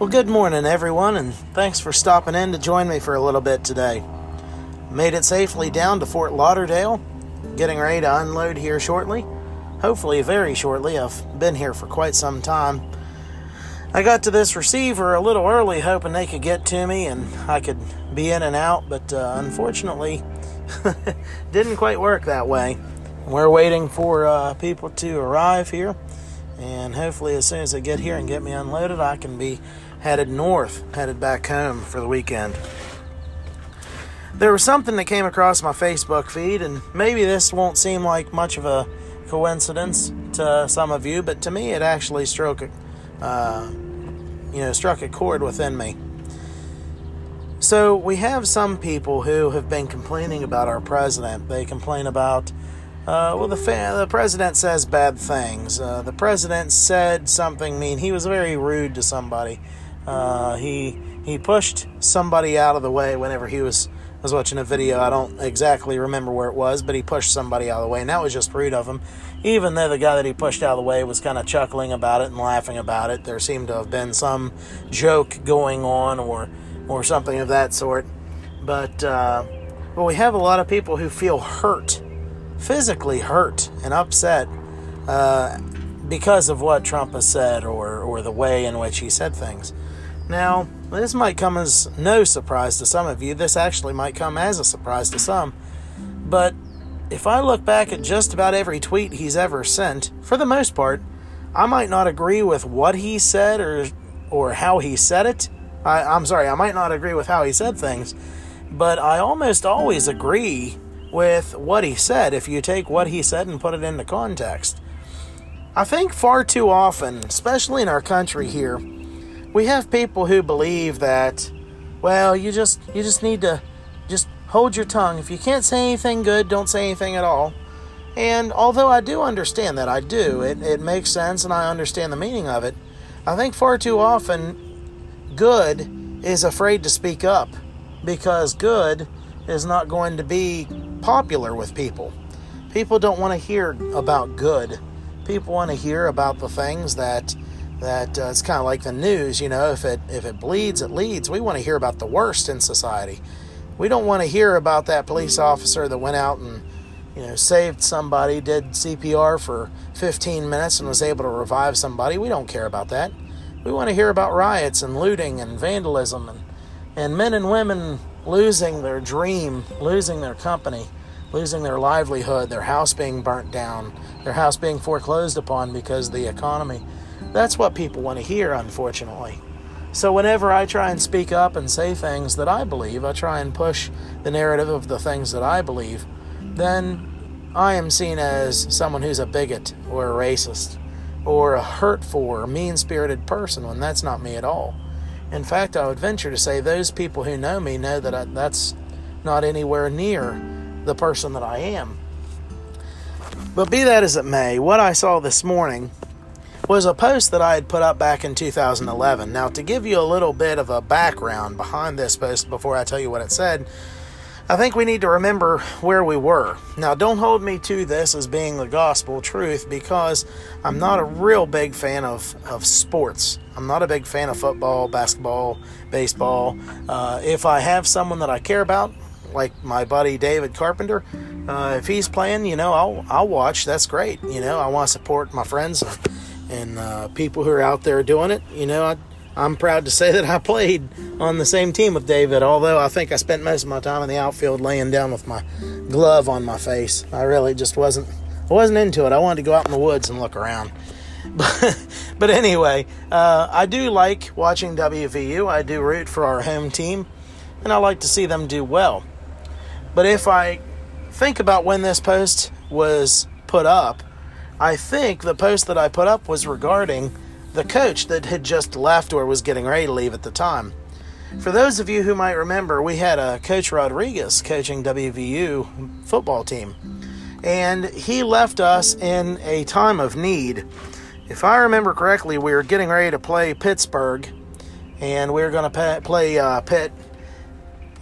Well, good morning, everyone, and thanks for stopping in to join me for a little bit today. Made it safely down to Fort Lauderdale, getting ready to unload here shortly. Hopefully, very shortly. I've been here for quite some time. I got to this receiver a little early, hoping they could get to me and I could be in and out, but uh, unfortunately, didn't quite work that way. We're waiting for uh, people to arrive here, and hopefully, as soon as they get here and get me unloaded, I can be headed north, headed back home for the weekend. There was something that came across my Facebook feed, and maybe this won't seem like much of a coincidence to some of you, but to me, it actually struck, uh, you know, struck a chord within me. So we have some people who have been complaining about our president. They complain about, uh, well, the fa- the president says bad things. Uh, the president said something mean. He was very rude to somebody. Uh, he he pushed somebody out of the way whenever he was was watching a video. I don't exactly remember where it was, but he pushed somebody out of the way, and that was just rude of him. Even though the guy that he pushed out of the way was kind of chuckling about it and laughing about it, there seemed to have been some joke going on or or something of that sort. But uh, but we have a lot of people who feel hurt, physically hurt and upset. Uh, because of what Trump has said or, or the way in which he said things. Now, this might come as no surprise to some of you. This actually might come as a surprise to some. But if I look back at just about every tweet he's ever sent, for the most part, I might not agree with what he said or or how he said it. I, I'm sorry, I might not agree with how he said things, but I almost always agree with what he said. If you take what he said and put it into context. I think far too often, especially in our country here, we have people who believe that well you just you just need to just hold your tongue. If you can't say anything good don't say anything at all. And although i do understand that i do. It, it makes sense and i understand the meaning of it. I think far too often good is afraid to speak up because good is not going to be popular with people people don't want to hear about good people want to hear about the things that that uh, it's kind of like the news, you know, if it if it bleeds, it leads. We want to hear about the worst in society. We don't want to hear about that police officer that went out and you know saved somebody, did CPR for 15 minutes and was able to revive somebody. We don't care about that. We want to hear about riots and looting and vandalism and and men and women losing their dream, losing their company, losing their livelihood, their house being burnt down, their house being foreclosed upon because the economy that's what people want to hear, unfortunately. So, whenever I try and speak up and say things that I believe, I try and push the narrative of the things that I believe, then I am seen as someone who's a bigot or a racist or a hurtful or mean spirited person when that's not me at all. In fact, I would venture to say those people who know me know that I, that's not anywhere near the person that I am. But be that as it may, what I saw this morning was a post that I had put up back in 2011. Now, to give you a little bit of a background behind this post before I tell you what it said, I think we need to remember where we were. Now, don't hold me to this as being the gospel truth because I'm not a real big fan of, of sports. I'm not a big fan of football, basketball, baseball. Uh, if I have someone that I care about, like my buddy David Carpenter, uh, if he's playing, you know, I'll I'll watch. That's great. You know, I want to support my friends and uh, people who are out there doing it. You know, I, I'm proud to say that I played on the same team with David, although I think I spent most of my time in the outfield laying down with my glove on my face. I really just wasn't I wasn't into it. I wanted to go out in the woods and look around. But, but anyway, uh, I do like watching WVU. I do root for our home team, and I like to see them do well. But if I think about when this post was put up, I think the post that I put up was regarding the coach that had just left or was getting ready to leave at the time. For those of you who might remember, we had a Coach Rodriguez coaching WVU football team, and he left us in a time of need. If I remember correctly, we were getting ready to play Pittsburgh, and we were going to play uh, Pitt.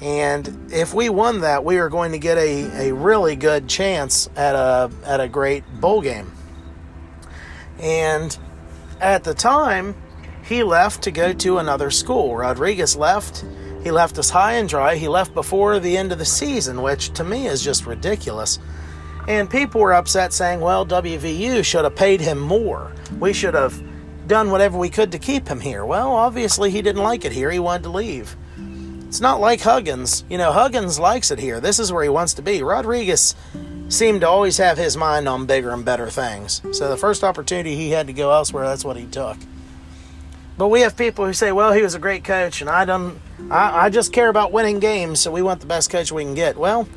And if we won that, we were going to get a, a really good chance at a at a great bowl game. And at the time, he left to go to another school. Rodriguez left. He left us high and dry. He left before the end of the season, which to me is just ridiculous. And people were upset saying, well, WVU should have paid him more. We should have done whatever we could to keep him here. Well, obviously, he didn't like it here. He wanted to leave. It's not like Huggins. You know, Huggins likes it here. This is where he wants to be. Rodriguez seemed to always have his mind on bigger and better things. So the first opportunity he had to go elsewhere, that's what he took. But we have people who say, well, he was a great coach, and I don't I, I just care about winning games, so we want the best coach we can get. Well,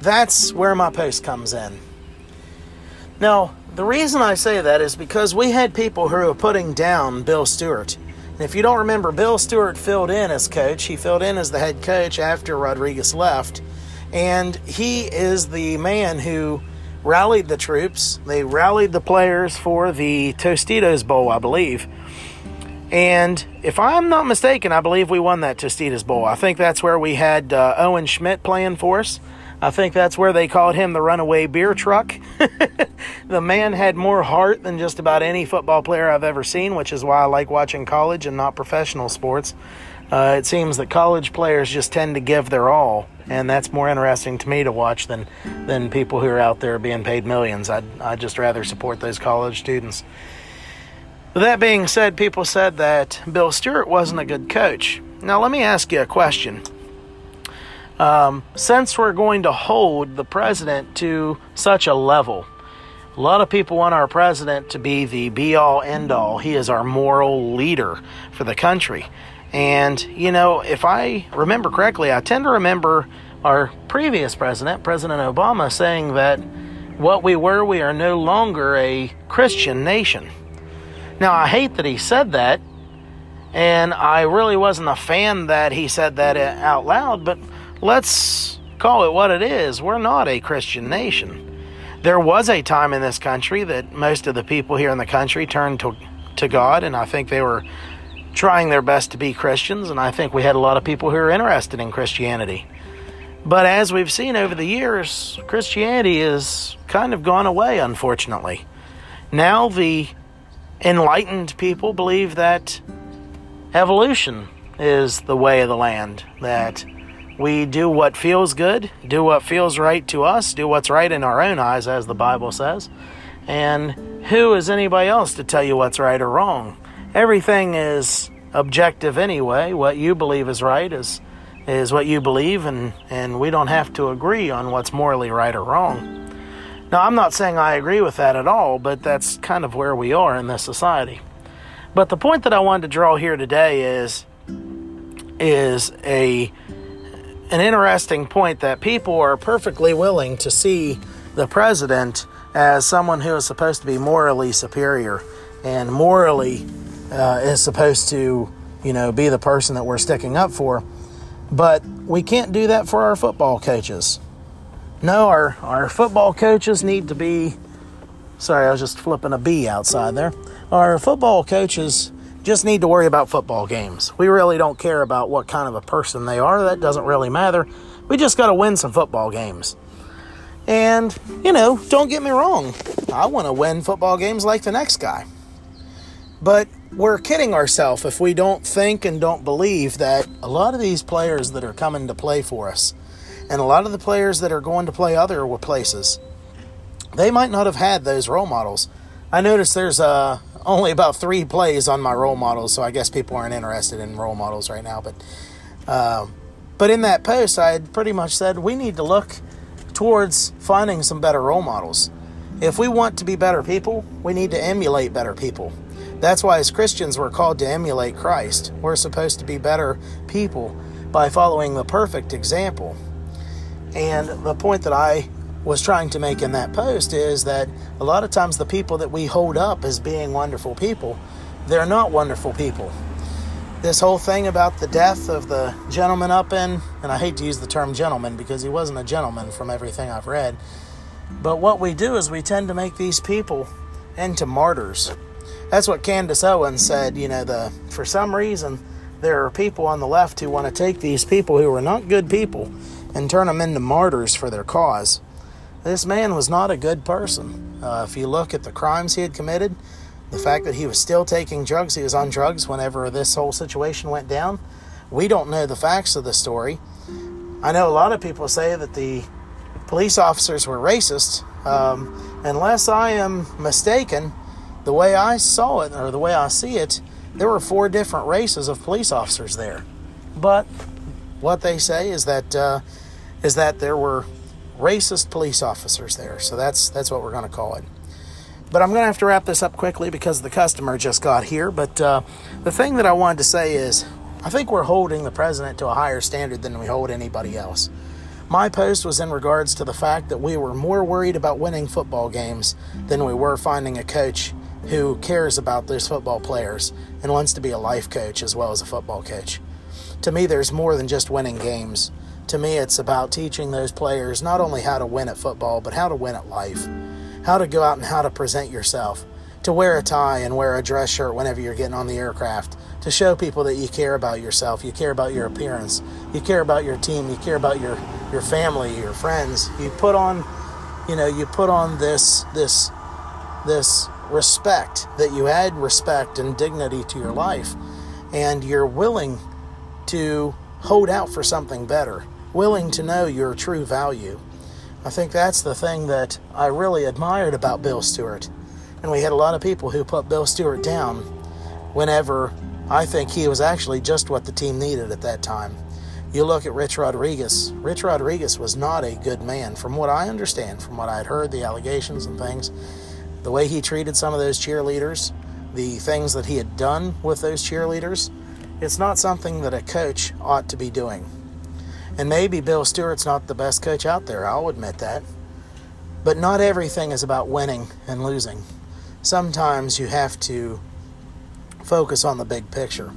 that's where my post comes in. Now, the reason I say that is because we had people who were putting down Bill Stewart. And if you don't remember, Bill Stewart filled in as coach. He filled in as the head coach after Rodriguez left. And he is the man who rallied the troops. They rallied the players for the Tostitos Bowl, I believe. And if I'm not mistaken, I believe we won that Tostitos Bowl. I think that's where we had uh, Owen Schmidt playing for us. I think that's where they called him the runaway beer truck. the man had more heart than just about any football player I've ever seen, which is why I like watching college and not professional sports. Uh, it seems that college players just tend to give their all, and that's more interesting to me to watch than than people who are out there being paid millions. I'd, I'd just rather support those college students. With that being said, people said that Bill Stewart wasn't a good coach. Now, let me ask you a question. Um, since we're going to hold the president to such a level, a lot of people want our president to be the be all end all. He is our moral leader for the country. And, you know, if I remember correctly, I tend to remember our previous president, President Obama, saying that what we were, we are no longer a Christian nation. Now, I hate that he said that, and I really wasn't a fan that he said that out loud, but let's call it what it is. We're not a Christian nation. There was a time in this country that most of the people here in the country turned to, to God, and I think they were trying their best to be Christians, and I think we had a lot of people who were interested in Christianity. But as we've seen over the years, Christianity has kind of gone away, unfortunately. Now, the enlightened people believe that evolution is the way of the land, that we do what feels good, do what feels right to us, do what's right in our own eyes, as the Bible says. And who is anybody else to tell you what's right or wrong? Everything is objective anyway. What you believe is right is is what you believe, and, and we don't have to agree on what's morally right or wrong. Now, I'm not saying I agree with that at all, but that's kind of where we are in this society. But the point that I wanted to draw here today is is a an interesting point that people are perfectly willing to see the president as someone who is supposed to be morally superior and morally uh, is supposed to, you know, be the person that we're sticking up for. But we can't do that for our football coaches. No, our, our football coaches need to be. Sorry, I was just flipping a bee outside there. Our football coaches just need to worry about football games. We really don't care about what kind of a person they are. That doesn't really matter. We just got to win some football games. And, you know, don't get me wrong. I want to win football games like the next guy. But we're kidding ourselves if we don't think and don't believe that a lot of these players that are coming to play for us, and a lot of the players that are going to play other places, they might not have had those role models. I noticed there's uh, only about three plays on my role models, so I guess people aren't interested in role models right now. But, uh, but in that post, I had pretty much said we need to look towards finding some better role models. If we want to be better people, we need to emulate better people. That's why, as Christians, we're called to emulate Christ. We're supposed to be better people by following the perfect example. And the point that I was trying to make in that post is that a lot of times the people that we hold up as being wonderful people, they're not wonderful people. This whole thing about the death of the gentleman up in, and I hate to use the term gentleman because he wasn't a gentleman from everything I've read, but what we do is we tend to make these people into martyrs. That's what Candace Owens said, you know, the for some reason there are people on the left who want to take these people who are not good people and turn them into martyrs for their cause. This man was not a good person. Uh, if you look at the crimes he had committed, The fact that he was still taking drugs, he was on drugs whenever this whole situation went down. We don't know the facts of the story. I know a lot of people say that the police officers were racist. Um, unless I am mistaken, the way I saw it, or the way I see it, there were four different races of police officers there. But what they say is that uh, is that there were racist police officers there. So that's that's what we're going to call it. But I'm going to have to wrap this up quickly because the customer just got here. But uh, the thing that I wanted to say is, I think we're holding the president to a higher standard than we hold anybody else. My post was in regards to the fact that we were more worried about winning football games than we were finding a coach who cares about those football players and wants to be a life coach as well as a football coach. To me, there's more than just winning games. To me, it's about teaching those players not only how to win at football, but how to win at life. How to go out and how to present yourself, to wear a tie and wear a dress shirt whenever you're getting on the aircraft, to show people that you care about yourself, you care about your appearance, you care about your team, you care about your your family, your friends. You put on, you know, you put on this this this respect that you add respect and dignity to your life. And you're willing to hold out for something better, willing to know your true value. I think that's the thing that I really admired about Bill Stewart. And we had a lot of people who put Bill Stewart down whenever I think he was actually just what the team needed at that time. You look at Rich Rodriguez. Rich Rodriguez was not a good man, from what I understand, from what I had heard, the allegations and things. The way he treated some of those cheerleaders, the things that he had done with those cheerleaders, it's not something that a coach ought to be doing. And maybe Bill Stewart's not the best coach out there, I'll admit that. But not everything is about winning and losing. Sometimes you have to focus on the big picture.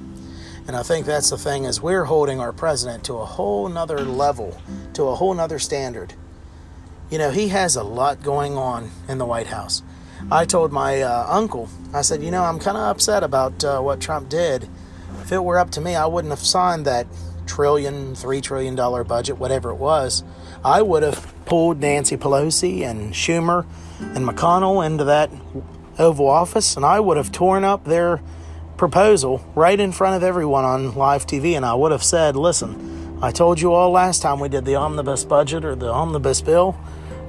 And I think that's the thing is we're holding our president to a whole nother level, to a whole nother standard. You know, he has a lot going on in the White House. I told my uh, uncle, I said, you know, I'm kind of upset about uh, what Trump did. If it were up to me, I wouldn't have signed that trillion, three trillion dollar budget, whatever it was, I would have pulled Nancy Pelosi and Schumer and McConnell into that Oval Office, and I would have torn up their proposal right in front of everyone on live TV, and I would have said, "Listen, I told you all last time we did the omnibus budget or the omnibus bill.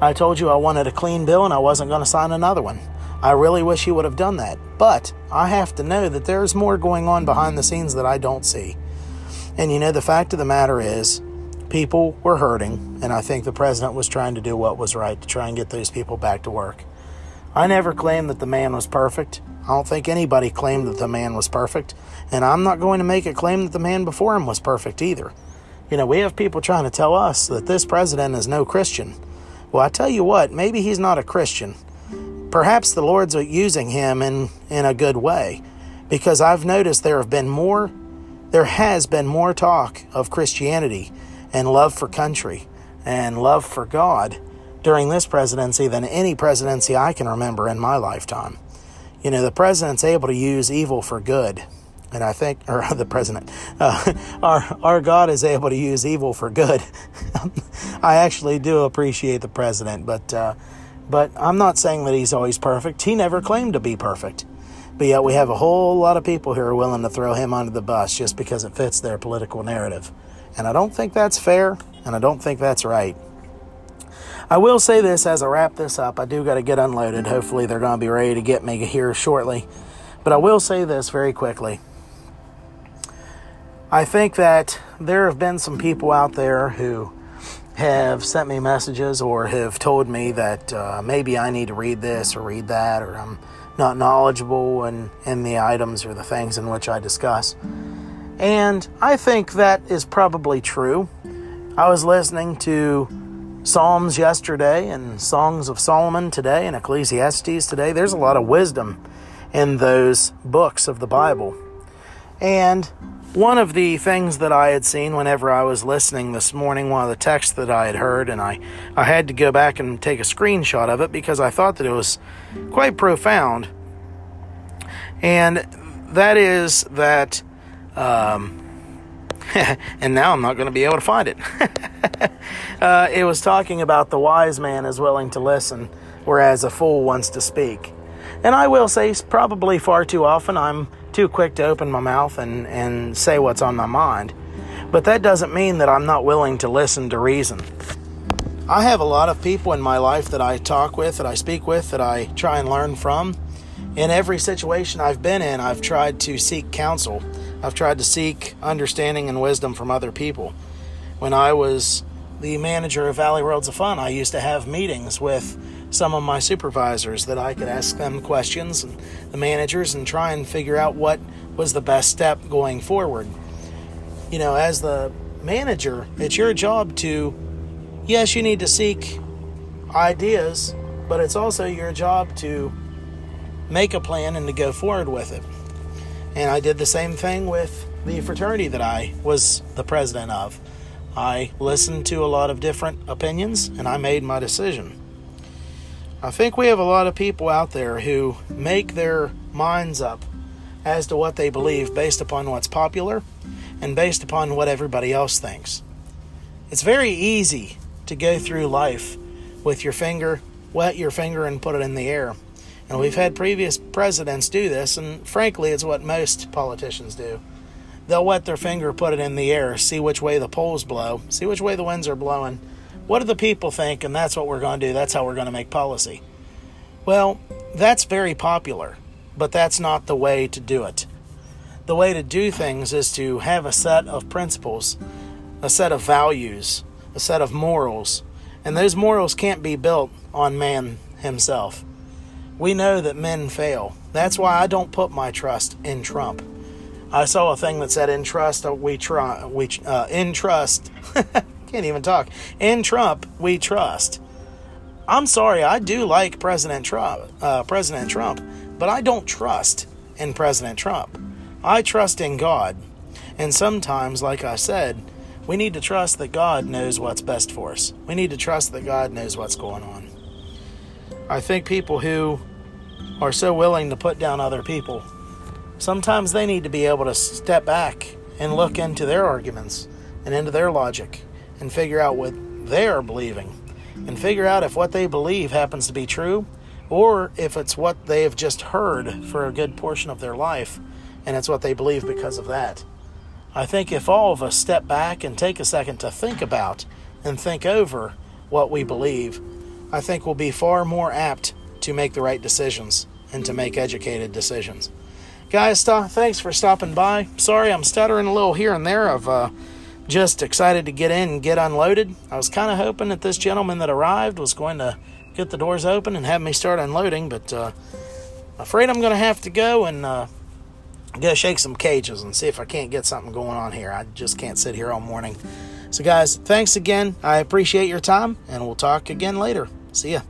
I told you I wanted a clean bill, and I wasn't going to sign another one." I really wish you would have done that. But I have to know that there's more going on behind the scenes that I don't see. And you know, the fact of the matter is, people were hurting, and I think the president was trying to do what was right to try and get those people back to work. I never claimed that the man was perfect. I don't think anybody claimed that the man was perfect, and I'm not going to make a claim that the man before him was perfect either. You know, we have people trying to tell us that this president is no Christian. Well, I tell you what, maybe he's not a Christian. Perhaps the Lord's using him in, in a good way, because I've noticed there have been more there has been more talk of Christianity and love for country and love for God during this presidency than any presidency I can remember in my lifetime. You know, the president's able to use evil for good. And I think, or the president, uh, our, our God is able to use evil for good. I actually do appreciate the president, but, uh, but I'm not saying that he's always perfect. He never claimed to be perfect. But yet we have a whole lot of people who are willing to throw him under the bus just because it fits their political narrative. And I don't think that's fair, and I don't think that's right. I will say this as I wrap this up. I do got to get unloaded. Hopefully, they're going to be ready to get me here shortly. But I will say this very quickly. I think that there have been some people out there who have sent me messages or have told me that uh, maybe I need to read this or read that, or I'm not knowledgeable in, in the items or the things in which I discuss. And I think that is probably true. I was listening to Psalms yesterday and Songs of Solomon today and Ecclesiastes today. There's a lot of wisdom in those books of the Bible. And one of the things that I had seen whenever I was listening this morning, one of the texts that I had heard, and I, I had to go back and take a screenshot of it because I thought that it was quite profound. And that is that, um, and now I'm not going to be able to find it. uh, it was talking about the wise man is willing to listen, whereas a fool wants to speak. And I will say, probably far too often, I'm too quick to open my mouth and, and say what's on my mind. But that doesn't mean that I'm not willing to listen to reason. I have a lot of people in my life that I talk with, that I speak with, that I try and learn from. In every situation I've been in, I've tried to seek counsel. I've tried to seek understanding and wisdom from other people. When I was the manager of Valley Worlds of Fun, I used to have meetings with some of my supervisors that I could ask them questions and the managers and try and figure out what was the best step going forward. You know, as the manager, it's your job to, yes, you need to seek ideas, but it's also your job to make a plan and to go forward with it. And I did the same thing with the fraternity that I was the president of. I listened to a lot of different opinions and I made my decision. I think we have a lot of people out there who make their minds up as to what they believe based upon what's popular and based upon what everybody else thinks. It's very easy to go through life with your finger, wet your finger, and put it in the air. And we've had previous presidents do this, and frankly, it's what most politicians do. They'll wet their finger, put it in the air, see which way the poles blow, see which way the winds are blowing, what do the people think? And that's what we're going to do. That's how we're going to make policy. Well, that's very popular, but that's not the way to do it. The way to do things is to have a set of principles, a set of values, a set of morals, and those morals can't be built on man himself. We know that men fail. That's why I don't put my trust in Trump. I saw a thing that said in trust we try we uh, in trust can't even talk. In Trump, we trust. I'm sorry, I do like President Trump, uh, President Trump, but I don't trust in President Trump. I trust in God. And sometimes, like I said, we need to trust that God knows what's best for us. We need to trust that God knows what's going on. I think people who are so willing to put down other people, sometimes they need to be able to step back and look into their arguments and into their logic and figure out what they are believing and figure out if what they believe happens to be true or if it's what they have just heard for a good portion of their life and it's what they believe because of that. I think if all of us step back and take a second to think about and think over what we believe, I think we'll be far more apt to make the right decisions and to make educated decisions. Guys, thanks for stopping by. Sorry I'm stuttering a little here and there. I've uh, just excited to get in and get unloaded. I was kind of hoping that this gentleman that arrived was going to get the doors open and have me start unloading, but uh, afraid I'm going to have to go and uh, go shake some cages and see if I can't get something going on here. I just can't sit here all morning. So, guys, thanks again. I appreciate your time, and we'll talk again later. See ya.